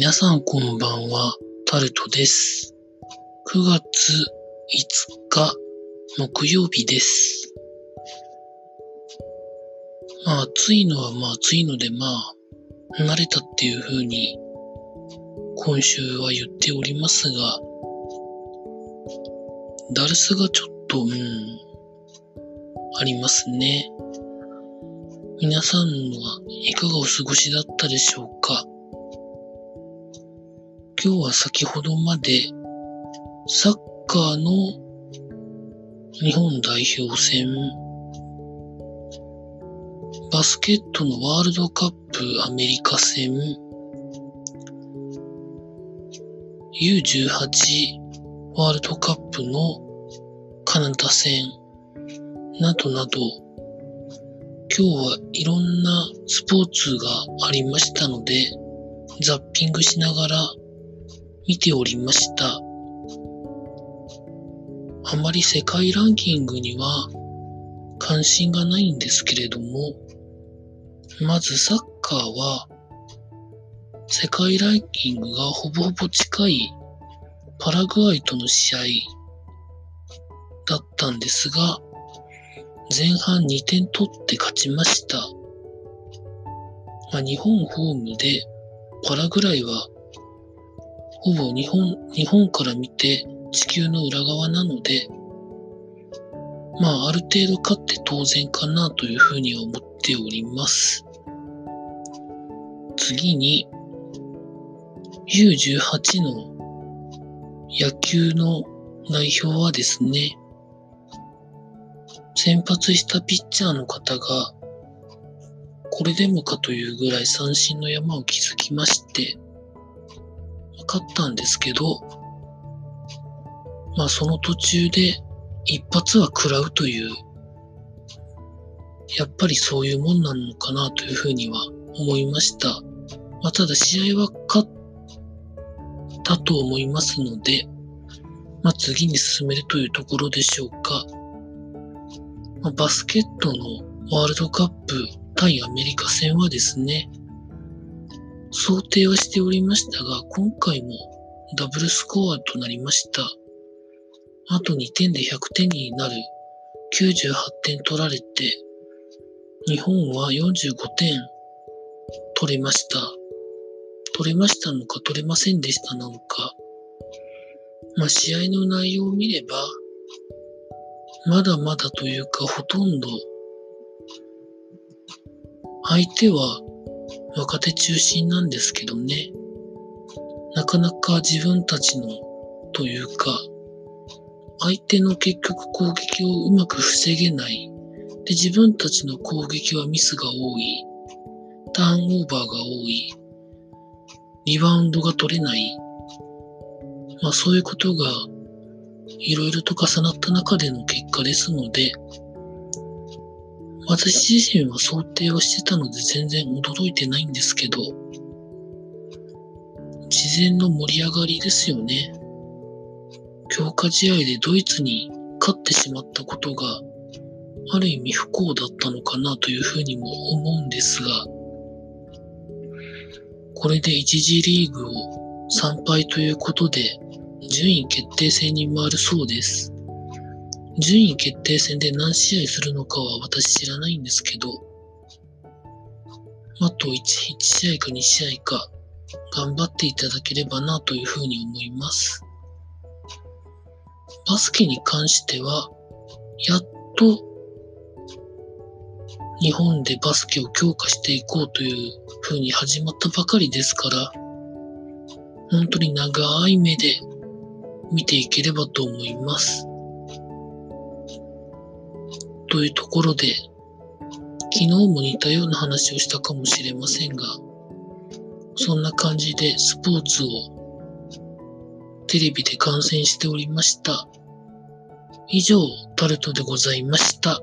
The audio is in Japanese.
皆さんこんばんは、タルトです。9月5日木曜日です。まあ暑いのはまあ暑いのでまあ慣れたっていう風に今週は言っておりますが、ダルスがちょっと、うん、ありますね。皆さんはいかがお過ごしだったでしょうか？今日は先ほどまでサッカーの日本代表戦、バスケットのワールドカップアメリカ戦、U18 ワールドカップのカナダ戦などなど、今日はいろんなスポーツがありましたので、ザッピングしながら見ておりました。あまり世界ランキングには関心がないんですけれども、まずサッカーは世界ランキングがほぼほぼ近いパラグアイとの試合だったんですが、前半2点取って勝ちました。まあ、日本ホームでパラグアイはほぼ日本、日本から見て地球の裏側なので、まあある程度勝って当然かなというふうに思っております。次に U18 の野球の代表はですね、先発したピッチャーの方がこれでもかというぐらい三振の山を築きまして、勝ったんですけど、まあその途中で一発は食らうという、やっぱりそういうもんなのかなというふうには思いました。まあただ試合は勝ったと思いますので、まあ次に進めるというところでしょうか。まあ、バスケットのワールドカップ対アメリカ戦はですね、想定はしておりましたが、今回もダブルスコアとなりました。あと2点で100点になる98点取られて、日本は45点取れました。取れましたのか取れませんでしたなのか。まあ試合の内容を見れば、まだまだというかほとんど相手は若手中心なんですけどね。なかなか自分たちのというか、相手の結局攻撃をうまく防げない。で、自分たちの攻撃はミスが多い。ターンオーバーが多い。リバウンドが取れない。まあそういうことがいろいろと重なった中での結果ですので、私自身は想定をしてたので全然驚いてないんですけど、事前の盛り上がりですよね。強化試合でドイツに勝ってしまったことが、ある意味不幸だったのかなというふうにも思うんですが、これで1次リーグを3敗ということで、順位決定戦に回るそうです。順位決定戦で何試合するのかは私知らないんですけど、あと 1, 1試合か2試合か頑張っていただければなというふうに思います。バスケに関しては、やっと日本でバスケを強化していこうというふうに始まったばかりですから、本当に長い目で見ていければと思います。というところで、昨日も似たような話をしたかもしれませんが、そんな感じでスポーツをテレビで観戦しておりました。以上、タルトでございました。